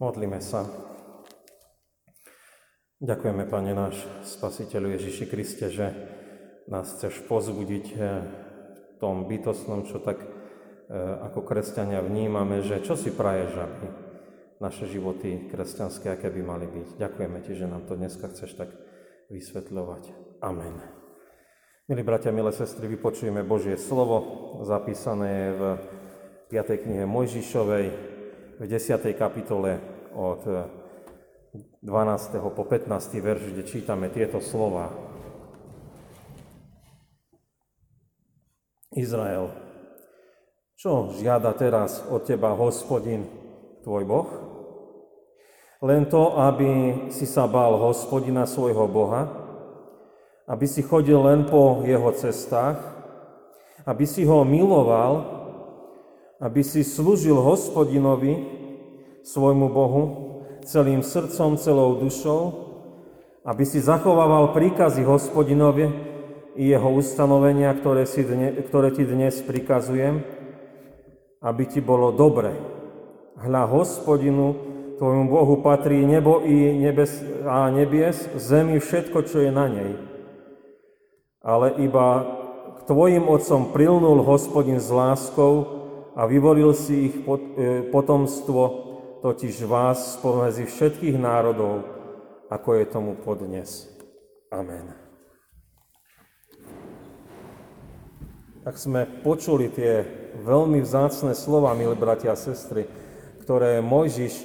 Modlíme sa. Ďakujeme, Pane náš Spasiteľu Ježiši Kriste, že nás chceš pozbudiť eh, v tom bytostnom, čo tak eh, ako kresťania vnímame, že čo si praješ, aby naše životy kresťanské, aké by mali byť. Ďakujeme Ti, že nám to dneska chceš tak vysvetľovať. Amen. Milí bratia, milé sestry, vypočujeme Božie slovo, zapísané v 5. knihe Mojžišovej, v 10. kapitole od 12. po 15. verš, kde čítame tieto slova. Izrael, čo žiada teraz od teba hospodin, tvoj Boh? Len to, aby si sa bál hospodina svojho Boha, aby si chodil len po jeho cestách, aby si ho miloval aby si slúžil hospodinovi, svojmu Bohu, celým srdcom, celou dušou, aby si zachovával príkazy hospodinovi i jeho ustanovenia, ktoré, si dne, ktoré ti dnes prikazujem, aby ti bolo dobre. Hľa hospodinu, tvojmu Bohu patrí nebo i nebes, a nebies, zemi, všetko, čo je na nej. Ale iba k tvojim otcom prilnul hospodin s láskou, a vyvolil si ich e, potomstvo, totiž vás spomedzi všetkých národov, ako je tomu podnes. Amen. Tak sme počuli tie veľmi vzácne slova, milí bratia a sestry, ktoré Mojžiš e,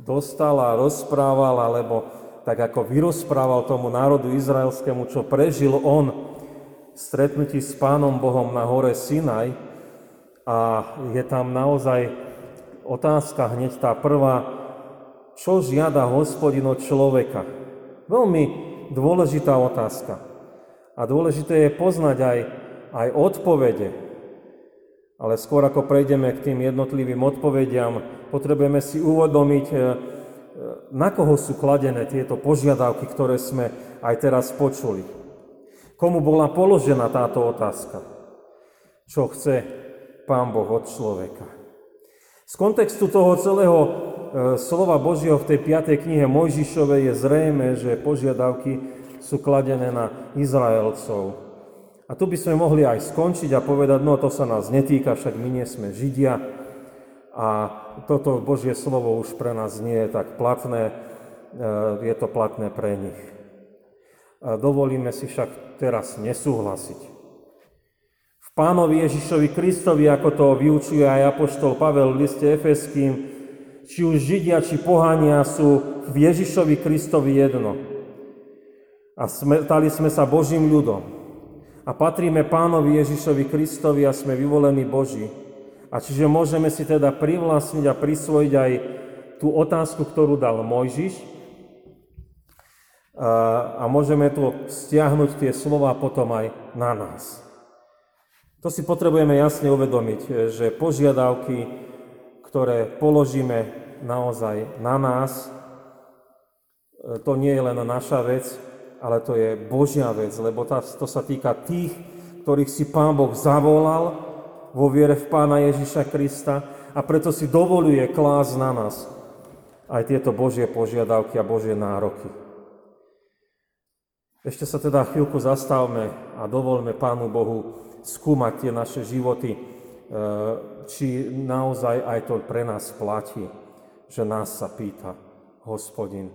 dostal a rozprával, alebo tak ako vyrozprával tomu národu izraelskému, čo prežil on stretnutí s Pánom Bohom na hore Sinaj a je tam naozaj otázka hneď tá prvá, čo žiada hospodin od človeka. Veľmi dôležitá otázka. A dôležité je poznať aj, aj odpovede. Ale skôr ako prejdeme k tým jednotlivým odpovediam, potrebujeme si uvedomiť, e, na koho sú kladené tieto požiadavky, ktoré sme aj teraz počuli. Komu bola položená táto otázka? Čo chce Pán Boh od človeka? Z kontextu toho celého e, slova Božieho v tej 5. knihe Mojžišovej je zrejme, že požiadavky sú kladené na Izraelcov. A tu by sme mohli aj skončiť a povedať, no to sa nás netýka, však my nie sme Židia a toto Božie slovo už pre nás nie je tak platné, e, je to platné pre nich. Dovolíme si však teraz nesúhlasiť. Pánovi Ježišovi Kristovi, ako to vyučuje aj apoštol Pavel v liste Efeským, či už Židia, či pohania sú v Ježišovi Kristovi jedno. A sme, stali sme sa Božím ľudom. A patríme pánovi Ježišovi Kristovi a sme vyvolení Boží. A čiže môžeme si teda privlastniť a prisvojiť aj tú otázku, ktorú dal Mojžiš, a môžeme tu stiahnuť tie slova potom aj na nás. To si potrebujeme jasne uvedomiť, že požiadavky, ktoré položíme naozaj na nás, to nie je len naša vec, ale to je Božia vec, lebo to sa týka tých, ktorých si Pán Boh zavolal vo viere v Pána Ježiša Krista a preto si dovoluje klásť na nás aj tieto Božie požiadavky a Božie nároky. Ešte sa teda chvíľku zastavme a dovolme Pánu Bohu skúmať tie naše životy, e, či naozaj aj to pre nás platí, že nás sa pýta hospodin,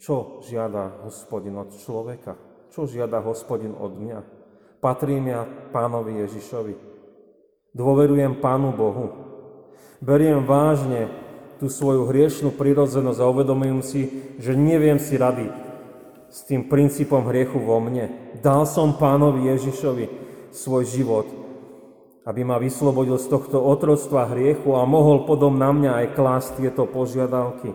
čo žiada hospodin od človeka, čo žiada hospodin od mňa. Patrím ja pánovi Ježišovi. Dôverujem Pánu Bohu. Beriem vážne tú svoju hriešnú prirodzenosť a uvedomujem si, že neviem si rady s tým princípom hriechu vo mne. Dal som pánovi Ježišovi svoj život, aby ma vyslobodil z tohto otroctva hriechu a mohol potom na mňa aj klásť tieto požiadavky.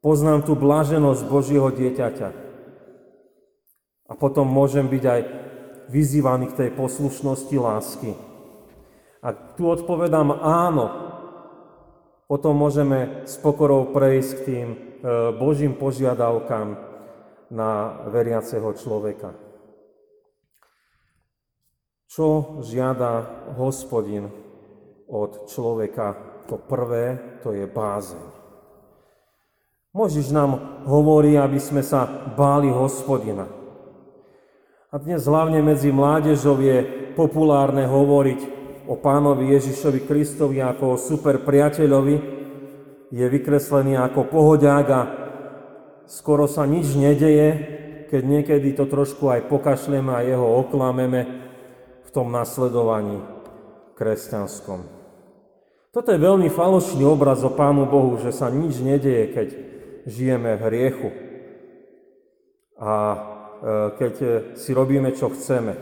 Poznám tú blaženosť Božieho dieťaťa. A potom môžem byť aj vyzývaný k tej poslušnosti lásky. A tu odpovedám áno, potom môžeme s pokorou prejsť k tým e, Božím požiadavkám, na veriaceho človeka. Čo žiada hospodin od človeka. To prvé, to je bázeň. Možiš nám hovorí, aby sme sa báli hospodina. A dnes hlavne medzi mládežou je populárne hovoriť o pánovi Ježišovi Kristovi ako o super priateľovi, je vykreslený ako pohodiak a skoro sa nič nedeje, keď niekedy to trošku aj pokašleme a jeho oklameme v tom nasledovaní kresťanskom. Toto je veľmi falošný obraz o Pánu Bohu, že sa nič nedeje, keď žijeme v hriechu a e, keď si robíme, čo chceme.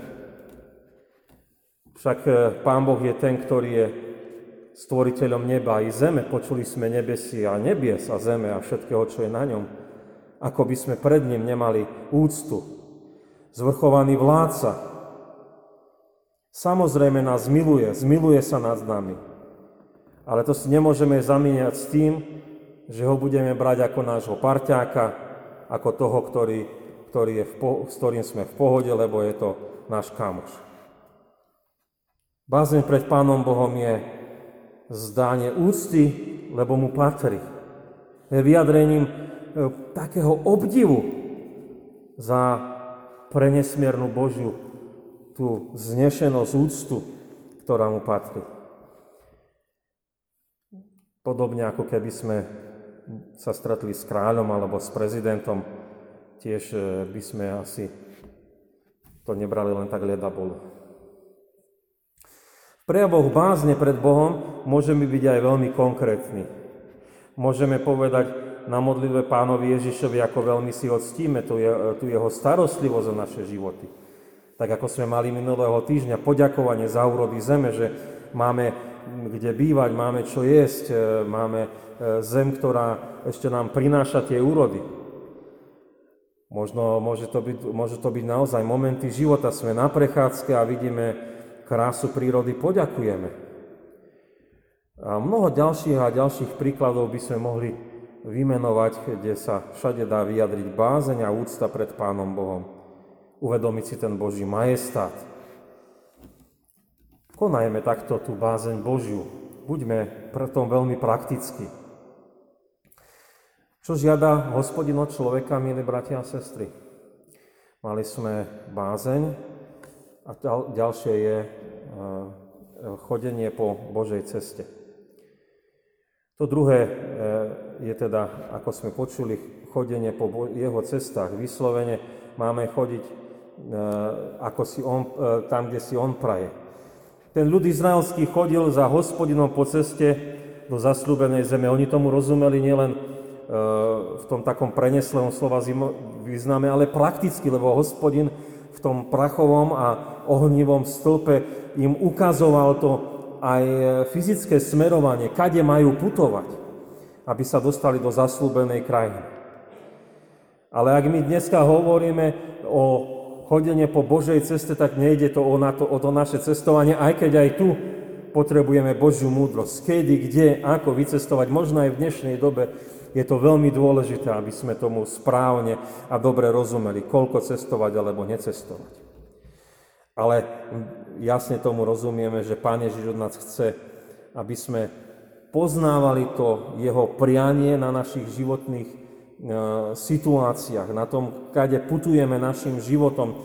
Však e, Pán Boh je ten, ktorý je stvoriteľom neba i zeme. Počuli sme nebesie a nebies a zeme a všetkého, čo je na ňom ako by sme pred ním nemali úctu. Zvrchovaný vládca. Samozrejme nás miluje, zmiluje sa nad nami. Ale to si nemôžeme zamieňať s tým, že ho budeme brať ako nášho parťáka, ako toho, ktorý, ktorý je v po- s ktorým sme v pohode, lebo je to náš kamoš. Bázeň pred Pánom Bohom je zdanie úcty, lebo mu patrí. Je vyjadrením E, takého obdivu za prenesmiernu Božiu tú znešenosť, úctu, ktorá mu patrí. Podobne ako keby sme sa stretli s kráľom alebo s prezidentom, tiež e, by sme asi to nebrali len tak lieda bolo. V prejavoch bázne pred Bohom môžeme byť aj veľmi konkrétni. Môžeme povedať, na modlitbe pánovi Ježišovi, ako veľmi si ho ctíme, tu, je, tu jeho starostlivosť za naše životy. Tak ako sme mali minulého týždňa poďakovanie za úrody zeme, že máme kde bývať, máme čo jesť, e, máme e, zem, ktorá ešte nám prináša tie úrody. Možno môže to, byť, môže to byť naozaj momenty života, sme na prechádzke a vidíme krásu prírody, poďakujeme. A mnoho ďalších a ďalších príkladov by sme mohli vymenovať, kde sa všade dá vyjadriť bázeň a úcta pred Pánom Bohom. Uvedomiť si ten Boží majestát. Konajme takto tú bázeň Božiu. Buďme preto veľmi prakticky. Čo žiada hospodin od človeka, milí bratia a sestry? Mali sme bázeň a ďalšie je eh, chodenie po Božej ceste. To druhé e, je teda, ako sme počuli, chodenie po jeho cestách. Vyslovene máme chodiť e, ako si on, e, tam, kde si on praje. Ten ľud izraelský chodil za hospodinom po ceste do zaslúbenej zeme. Oni tomu rozumeli nielen v tom takom preneslom slova význame, ale prakticky, lebo hospodin v tom prachovom a ohnivom stĺpe im ukazoval to aj fyzické smerovanie, kade majú putovať, aby sa dostali do zaslúbenej krajiny. Ale ak my dneska hovoríme o chodenie po Božej ceste, tak nejde to o, na to, o to naše cestovanie, aj keď aj tu potrebujeme Božiu múdrosť. Kedy, kde, ako vycestovať, možno aj v dnešnej dobe je to veľmi dôležité, aby sme tomu správne a dobre rozumeli, koľko cestovať alebo necestovať. Ale jasne tomu rozumieme, že Pán Ježiš od nás chce, aby sme poznávali to jeho prianie na našich životných situáciách, na tom, kade putujeme našim životom, e,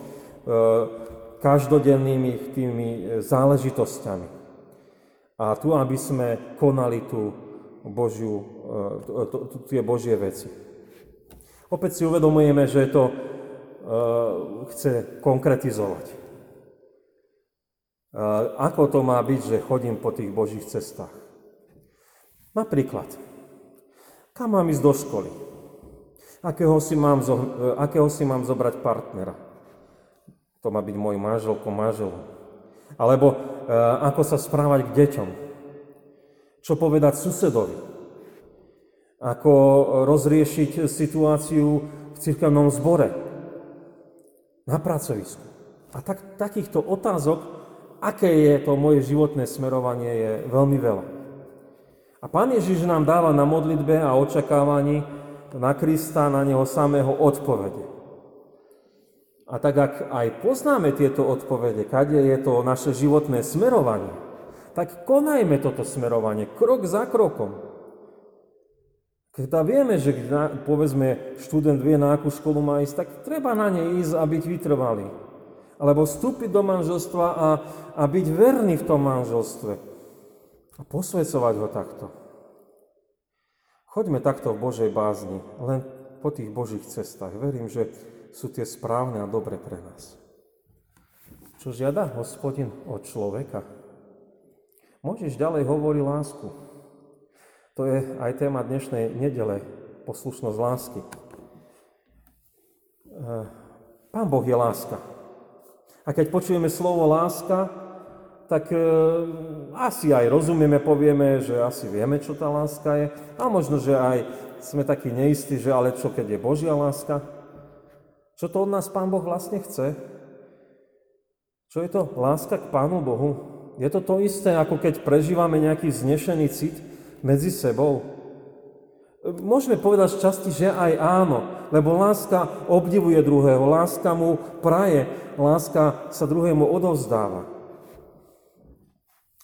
každodennými tými záležitosťami. A tu, aby sme konali tú Božiu, e, tie Božie veci. Opäť si uvedomujeme, že to chce konkretizovať. Ako to má byť, že chodím po tých Božích cestách? Napríklad, kam mám ísť do školy? Akého si mám, zo, akého si mám zobrať partnera? To má byť môj manželko, manžel. Alebo e, ako sa správať k deťom? Čo povedať susedovi? Ako rozriešiť situáciu v cirkevnom zbore? Na pracovisku? A tak, takýchto otázok aké je to moje životné smerovanie, je veľmi veľa. A Pán Ježiš nám dáva na modlitbe a očakávaní na Krista, na Neho samého odpovede. A tak ak aj poznáme tieto odpovede, kade je to naše životné smerovanie, tak konajme toto smerovanie, krok za krokom. Keď vieme, že povedzme študent vie, na akú školu má ísť, tak treba na nej ísť a byť vytrvalý. Alebo vstúpiť do manželstva a, a byť verný v tom manželstve. A posvedcovať ho takto. Choďme takto v Božej bázni, len po tých Božích cestách. Verím, že sú tie správne a dobre pre nás. Čo žiada hospodin od človeka? Môžeš ďalej hovoriť lásku. To je aj téma dnešnej nedele, poslušnosť lásky. E, Pán Boh je láska. A keď počujeme slovo láska, tak e, asi aj rozumieme, povieme, že asi vieme, čo tá láska je. A možno, že aj sme takí neistí, že ale čo, keď je Božia láska? Čo to od nás Pán Boh vlastne chce? Čo je to láska k Pánu Bohu? Je to to isté, ako keď prežívame nejaký znešený cit medzi sebou? Môžeme povedať z časti, že aj áno, lebo láska obdivuje druhého, láska mu praje, láska sa druhému odovzdáva.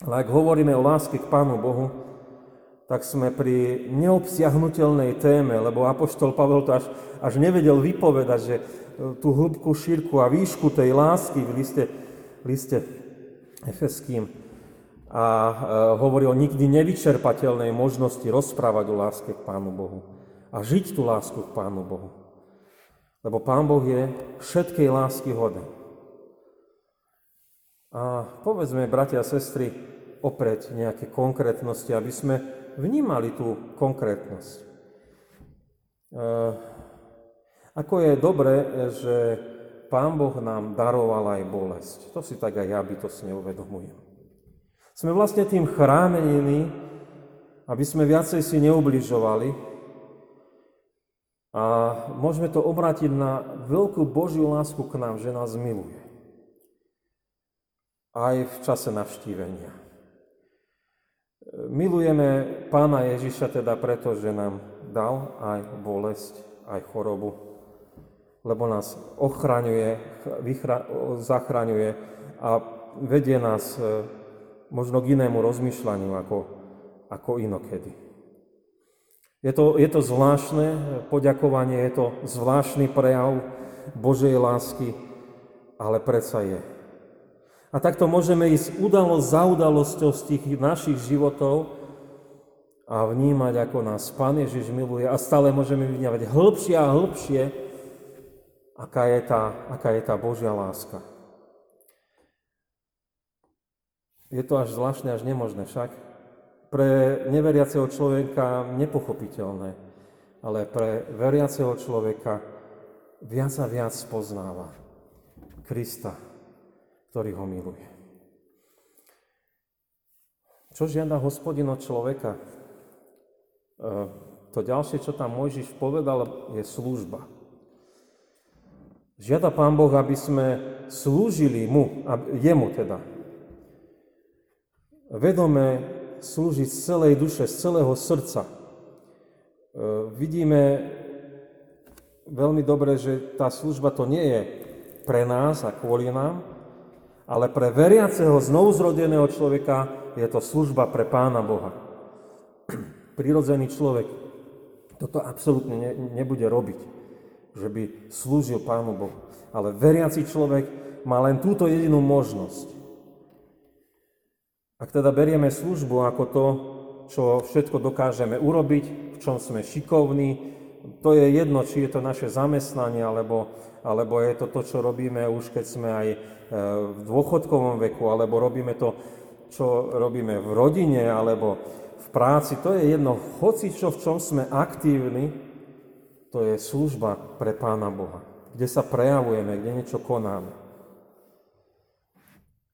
Ale ak hovoríme o láske k Pánu Bohu, tak sme pri neobsiahnutelnej téme, lebo Apoštol Pavel to až, až nevedel vypovedať, že tú hĺbku, šírku a výšku tej lásky v liste, liste Efeským a e, hovorí o nikdy nevyčerpateľnej možnosti rozprávať o láske k Pánu Bohu a žiť tú lásku k Pánu Bohu. Lebo Pán Boh je všetkej lásky hoden. A povedzme, bratia a sestry, opreť nejaké konkrétnosti, aby sme vnímali tú konkrétnosť. E, ako je dobré, že Pán Boh nám daroval aj bolesť. To si tak aj ja bytosne uvedomujem. Sme vlastne tým chránení, aby sme viacej si neubližovali a môžeme to obrátiť na veľkú Božiu lásku k nám, že nás miluje. Aj v čase navštívenia. Milujeme Pána Ježiša teda preto, že nám dal aj bolesť, aj chorobu, lebo nás ochraňuje, vychra, zachraňuje a vedie nás e, možno k inému rozmýšľaniu ako, ako inokedy. Je to, je to zvláštne poďakovanie, je to zvláštny prejav Božej lásky, ale predsa je. A takto môžeme ísť udalosť za udalosťou z tých našich životov a vnímať, ako nás Pán Ježiš miluje a stále môžeme vnímať hĺbšie a hĺbšie, aká je tá, aká je tá Božia láska. Je to až zvláštne, až nemožné však. Pre neveriaceho človeka nepochopiteľné, ale pre veriaceho človeka viac a viac poznáva Krista, ktorý ho miluje. Čo žiada hospodin od človeka? E, to ďalšie, čo tam Mojžiš povedal, je služba. Žiada Pán Boh, aby sme slúžili mu, jemu teda. Vedome slúžiť z celej duše, z celého srdca. E, vidíme veľmi dobre, že tá služba to nie je pre nás a kvôli nám, ale pre veriaceho znovuzrodeného človeka je to služba pre Pána Boha. Prirodzený človek toto absolútne ne, nebude robiť že by slúžil Pánu Bohu. Ale veriaci človek má len túto jedinú možnosť. Ak teda berieme službu ako to, čo všetko dokážeme urobiť, v čom sme šikovní, to je jedno, či je to naše zamestnanie, alebo, alebo je to to, čo robíme už keď sme aj e, v dôchodkovom veku, alebo robíme to, čo robíme v rodine, alebo v práci, to je jedno, hoci čo, v čom sme aktívni, to je služba pre Pána Boha, kde sa prejavujeme, kde niečo konáme.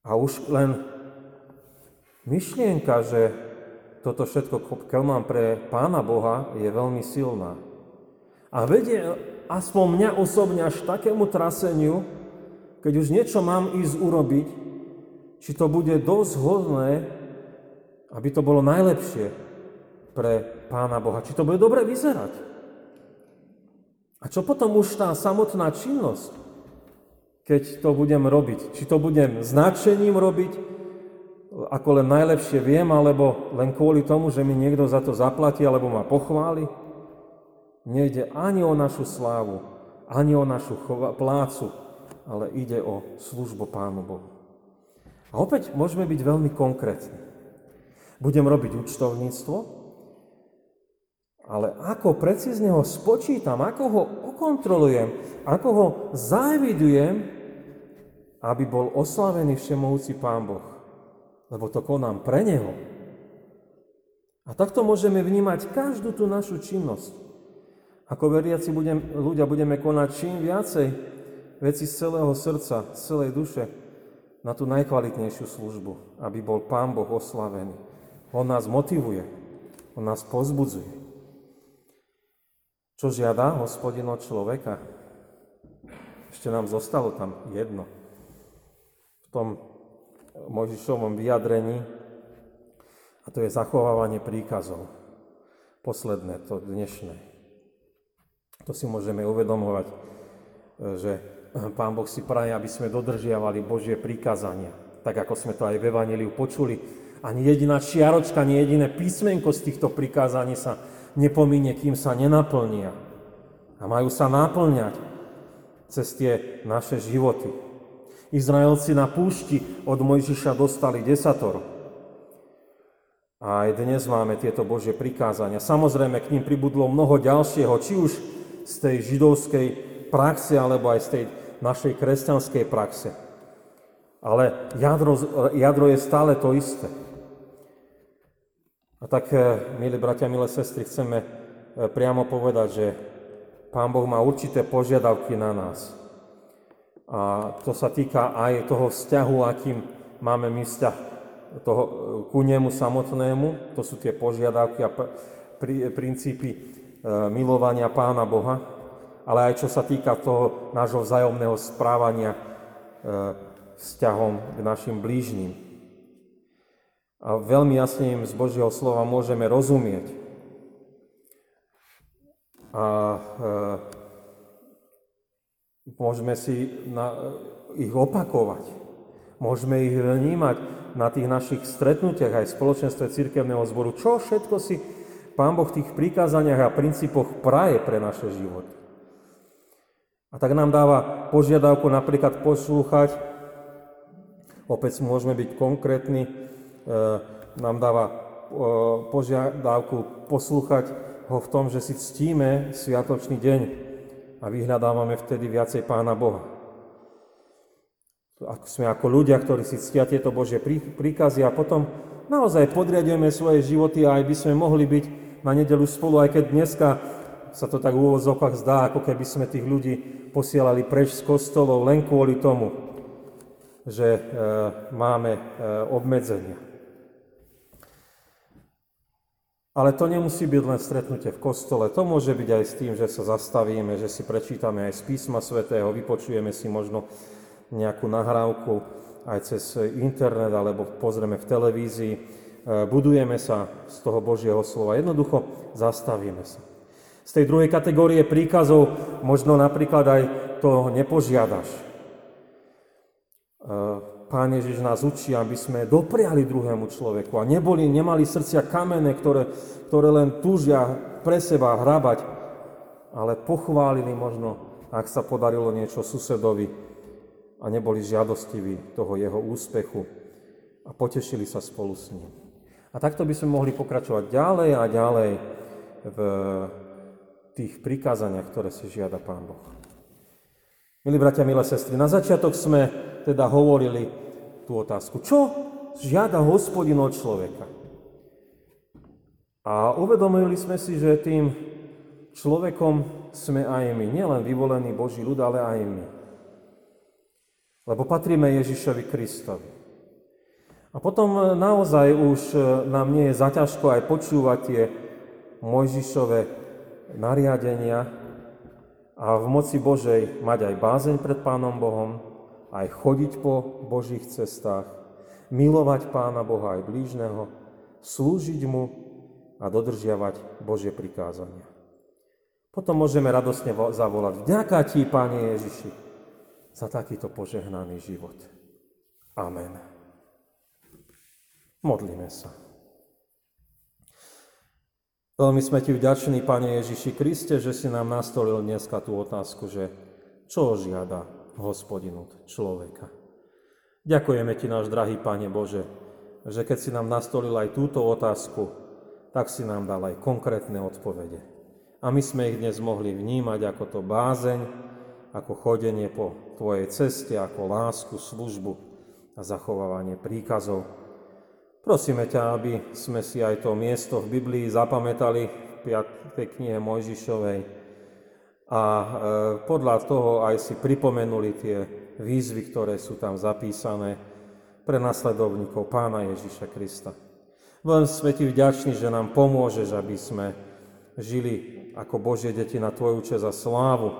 A už len myšlienka, že toto všetko konám pre Pána Boha, je veľmi silná. A vedie aspoň mňa osobne až takému traseniu, keď už niečo mám ísť urobiť, či to bude dosť hodné, aby to bolo najlepšie pre Pána Boha. Či to bude dobre vyzerať. A čo potom už tá samotná činnosť, keď to budem robiť? Či to budem značením robiť, ako len najlepšie viem, alebo len kvôli tomu, že mi niekto za to zaplatí alebo ma pochváli. Nejde ani o našu slávu, ani o našu plácu, ale ide o službu Pánu Bohu. A opäť môžeme byť veľmi konkrétni. Budem robiť účtovníctvo, ale ako precízne ho spočítam, ako ho okontrolujem, ako ho zaevidujem, aby bol oslavený všemohúci Pán Boh. Lebo to konám pre Neho. A takto môžeme vnímať každú tú našu činnosť. Ako veriaci budem, ľudia budeme konať čím viacej veci z celého srdca, z celej duše na tú najkvalitnejšiu službu, aby bol Pán Boh oslavený. On nás motivuje, On nás pozbudzuje. Čo žiada hospodin od človeka? Ešte nám zostalo tam jedno. V tom Mojžišovom vyjadrení, a to je zachovávanie príkazov. Posledné, to dnešné. To si môžeme uvedomovať, že Pán Boh si praje, aby sme dodržiavali Božie prikázania. Tak ako sme to aj v Evangeliu počuli. Ani jediná čiaročka, ani jediné písmenko z týchto prikázaní sa nepomíne, kým sa nenaplnia. A majú sa naplňať cez tie naše životy. Izraelci na púšti od Mojžiša dostali desatoro. A aj dnes máme tieto Božie prikázania. Samozrejme, k ním pribudlo mnoho ďalšieho, či už z tej židovskej praxe, alebo aj z tej našej kresťanskej praxe. Ale jadro, jadro je stále to isté. A tak, eh, milí bratia, milé sestry, chceme eh, priamo povedať, že Pán Boh má určité požiadavky na nás. A to sa týka aj toho vzťahu, akým máme my vzťah toho, eh, ku nemu samotnému. To sú tie požiadavky a princípy milovania Pána Boha, ale aj čo sa týka toho nášho vzájomného správania vzťahom k našim blížnym a veľmi jasne im z Božieho slova môžeme rozumieť. A e, môžeme si na, ich opakovať. Môžeme ich vnímať na tých našich stretnutiach aj v spoločenstve cirkevného zboru. Čo všetko si Pán Boh v tých prikázaniach a princípoch praje pre naše životy. A tak nám dáva požiadavku napríklad poslúchať, opäť môžeme byť konkrétni, E, nám dáva e, požiadavku poslúchať ho v tom, že si ctíme sviatočný deň a vyhľadávame vtedy viacej Pána Boha. Sme ako ľudia, ktorí si ctia tieto Božie príkazy a potom naozaj podriadujeme svoje životy a aj by sme mohli byť na nedelu spolu, aj keď dneska sa to tak v úvozovkách zdá, ako keby sme tých ľudí posielali preč z kostolov len kvôli tomu, že e, máme e, obmedzenia. Ale to nemusí byť len stretnutie v kostole, to môže byť aj s tým, že sa zastavíme, že si prečítame aj z písma svätého, vypočujeme si možno nejakú nahrávku aj cez internet alebo pozrieme v televízii, budujeme sa z toho Božieho slova. Jednoducho zastavíme sa. Z tej druhej kategórie príkazov možno napríklad aj to nepožiadaš. E, Pán Ježiš nás učí, aby sme dopriali druhému človeku a neboli, nemali srdcia kamenné, ktoré, ktoré len túžia pre seba hrabať, ale pochválili možno, ak sa podarilo niečo susedovi a neboli žiadostiví toho jeho úspechu a potešili sa spolu s ním. A takto by sme mohli pokračovať ďalej a ďalej v tých prikázaniach, ktoré si žiada Pán Boh. Milí bratia, milé sestry, na začiatok sme teda hovorili tú otázku. Čo žiada hospodin od človeka? A uvedomili sme si, že tým človekom sme aj my. Nielen vyvolený Boží ľud, ale aj my. Lebo patríme Ježišovi Kristovi. A potom naozaj už nám nie je zaťažko aj počúvať tie Mojžišové nariadenia, a v moci Božej mať aj bázeň pred Pánom Bohom, aj chodiť po Božích cestách, milovať Pána Boha aj blížneho, slúžiť Mu a dodržiavať Božie prikázania. Potom môžeme radosne zavolať, vďaka Ti, Páne Ježiši, za takýto požehnaný život. Amen. Modlíme sa. Veľmi sme ti vďační, Pane Ježiši Kriste, že si nám nastolil dneska tú otázku, že čo žiada hospodin od človeka. Ďakujeme ti, náš drahý Pane Bože, že keď si nám nastolil aj túto otázku, tak si nám dal aj konkrétne odpovede. A my sme ich dnes mohli vnímať ako to bázeň, ako chodenie po Tvojej ceste, ako lásku, službu a zachovávanie príkazov. Prosíme ťa, aby sme si aj to miesto v Biblii zapamätali v 5. knihe Mojžišovej a e, podľa toho aj si pripomenuli tie výzvy, ktoré sú tam zapísané pre nasledovníkov Pána Ježiša Krista. Veľmi sme ti vďační, že nám pomôžeš, aby sme žili ako Božie deti na Tvoju čest a slávu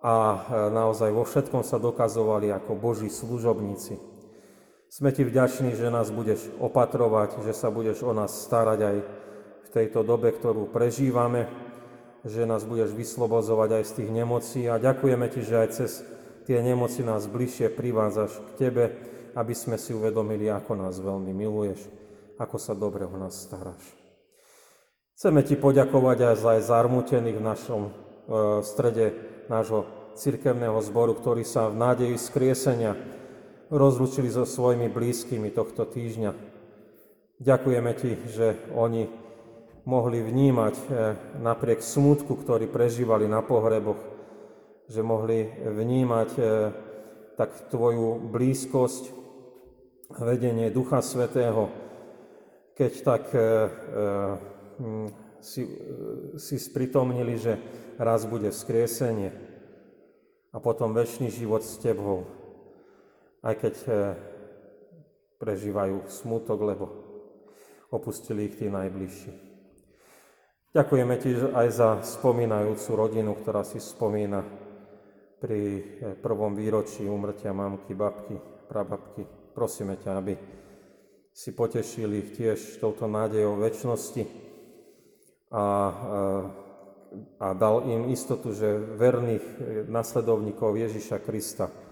a e, naozaj vo všetkom sa dokazovali ako Boží služobníci. Sme ti vďační, že nás budeš opatrovať, že sa budeš o nás starať aj v tejto dobe, ktorú prežívame, že nás budeš vyslobozovať aj z tých nemocí a ďakujeme ti, že aj cez tie nemoci nás bližšie privádzaš k tebe, aby sme si uvedomili, ako nás veľmi miluješ, ako sa dobre o nás staráš. Chceme ti poďakovať aj za aj zarmutených v našom e, strede nášho cirkevného zboru, ktorý sa v nádeji skriesenia rozlučili so svojimi blízkymi tohto týždňa. Ďakujeme Ti, že oni mohli vnímať eh, napriek smutku, ktorý prežívali na pohreboch, že mohli vnímať eh, tak Tvoju blízkosť, vedenie Ducha Svetého, keď tak eh, hm, si, si spritomnili, že raz bude vzkriesenie a potom väčší život s Tebou aj keď eh, prežívajú smutok, lebo opustili ich tí najbližší. Ďakujeme ti aj za spomínajúcu rodinu, ktorá si spomína pri eh, prvom výročí umrtia mamky, babky, prababky. Prosíme ťa, aby si potešili ich tiež touto nádejou väčšnosti a, eh, a dal im istotu, že verných nasledovníkov Ježiša Krista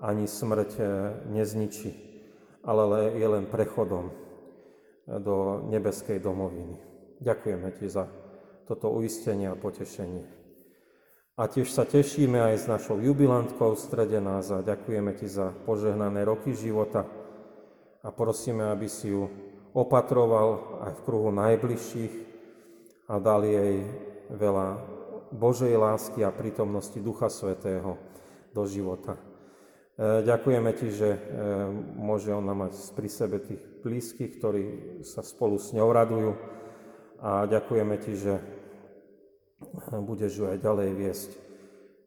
ani smrť e, nezničí, ale je len prechodom e, do nebeskej domoviny. Ďakujeme Ti za toto uistenie a potešenie. A tiež sa tešíme aj s našou jubilantkou v strede nás a ďakujeme Ti za požehnané roky života a prosíme, aby si ju opatroval aj v kruhu najbližších a dal jej veľa Božej lásky a prítomnosti Ducha Svetého do života. E, ďakujeme Ti, že e, môže ona mať pri sebe tých blízkych, ktorí sa spolu s ňou radujú. A ďakujeme Ti, že budeš ju aj ďalej viesť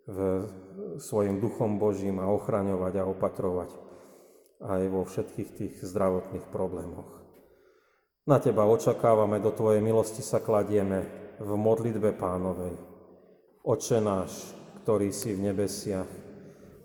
v svojim duchom Božím a ochraňovať a opatrovať aj vo všetkých tých zdravotných problémoch. Na Teba očakávame, do Tvojej milosti sa kladieme v modlitbe pánovej. Oče náš, ktorý si v nebesiach,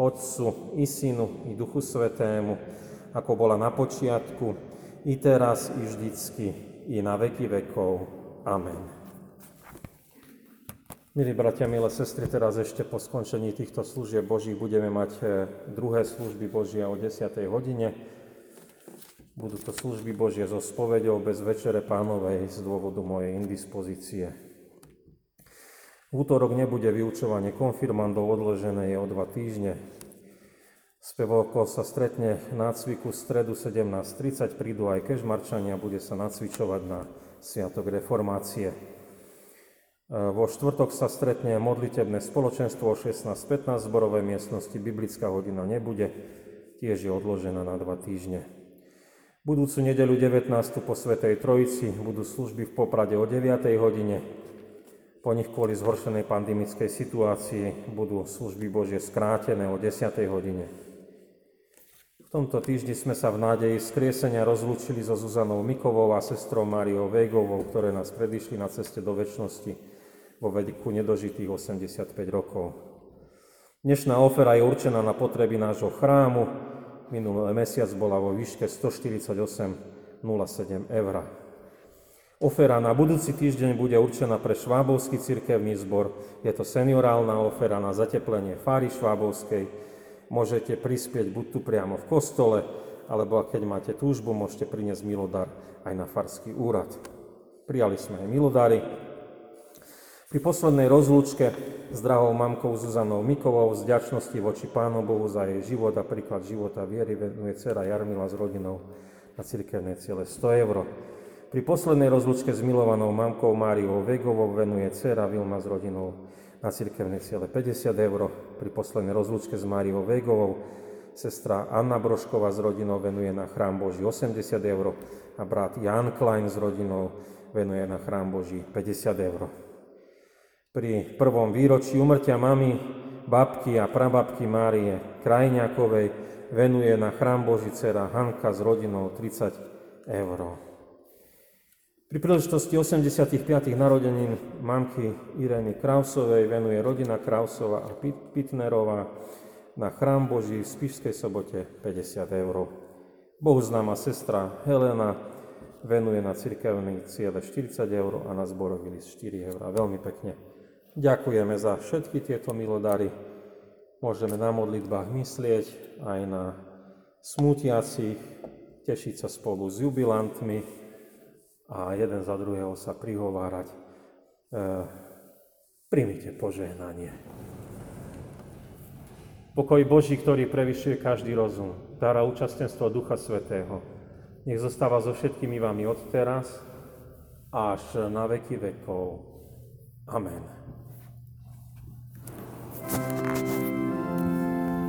Otcu, i Synu, i Duchu Svetému, ako bola na počiatku, i teraz, i vždycky, i na veky vekov. Amen. Milí bratia, milé sestry, teraz ešte po skončení týchto služieb Božích budeme mať eh, druhé služby Božia o 10. hodine. Budú to služby Božie so spovedou bez večere pánovej z dôvodu mojej indispozície. V útorok nebude vyučovanie konfirmandov, odložené je o dva týždne. Spevovko sa stretne na cviku stredu 17.30, prídu aj kežmarčania, bude sa nacvičovať na Sviatok reformácie. E, vo štvrtok sa stretne modlitebné spoločenstvo o 16.15 v zborovej miestnosti, biblická hodina nebude, tiež je odložená na dva týždne. Budúcu nedeľu 19. po Svetej Trojici budú služby v Poprade o 9. hodine, po nich kvôli zhoršenej pandemickej situácii budú služby Božie skrátené o 10. hodine. V tomto týždni sme sa v nádeji skriesenia rozlúčili so Zuzanou Mikovou a sestrou Máriou Vejgovou, ktoré nás predišli na ceste do väčšnosti vo veku nedožitých 85 rokov. Dnešná ofera je určená na potreby nášho chrámu. Minulý mesiac bola vo výške 148,07 eur. Ofera na budúci týždeň bude určená pre Švábovský cirkevný zbor. Je to seniorálna ofera na zateplenie Fáry Švábovskej, Môžete prispieť buď tu priamo v kostole, alebo keď máte túžbu, môžete priniesť milodar aj na farský úrad. Prijali sme aj milodary. Pri poslednej rozlúčke s drahou mamkou Zuzanou Mikovou z ďačnosti voči Pánu Bohu za jej život a príklad života viery venuje dcera Jarmila s rodinou na cirkevné ciele 100 eur. Pri poslednej rozlúčke s milovanou mamkou Máriou Vegovou venuje dcera Vilma s rodinou na cirkevné ciele 50 eur. Pri poslednej rozlúčke s Máriou Vegovou sestra Anna Brošková s rodinou venuje na chrám Boží 80 eur a brat Jan Klein s rodinou venuje na chrám Boží 50 eur. Pri prvom výročí umrtia mamy, babky a prababky Márie Krajňakovej venuje na chrám Boží dcera Hanka s rodinou 30 eur. Pri príležitosti 85. narodenín mamky Ireny Krausovej venuje rodina Krausova a Pitnerová na chrám Boží v Spišskej sobote 50 eur. Bohu známa sestra Helena venuje na cirkevný ciele 40 eur a na zborový list 4 eur. Veľmi pekne ďakujeme za všetky tieto milodary. Môžeme na modlitbách myslieť aj na smutiacich, tešiť sa spolu s jubilantmi, a jeden za druhého sa prihovárať. E, primite požehnanie. Pokoj Boží, ktorý prevyšuje každý rozum, dára účastenstvo Ducha Svetého, nech zostáva so všetkými vami od teraz až na veky vekov. Amen.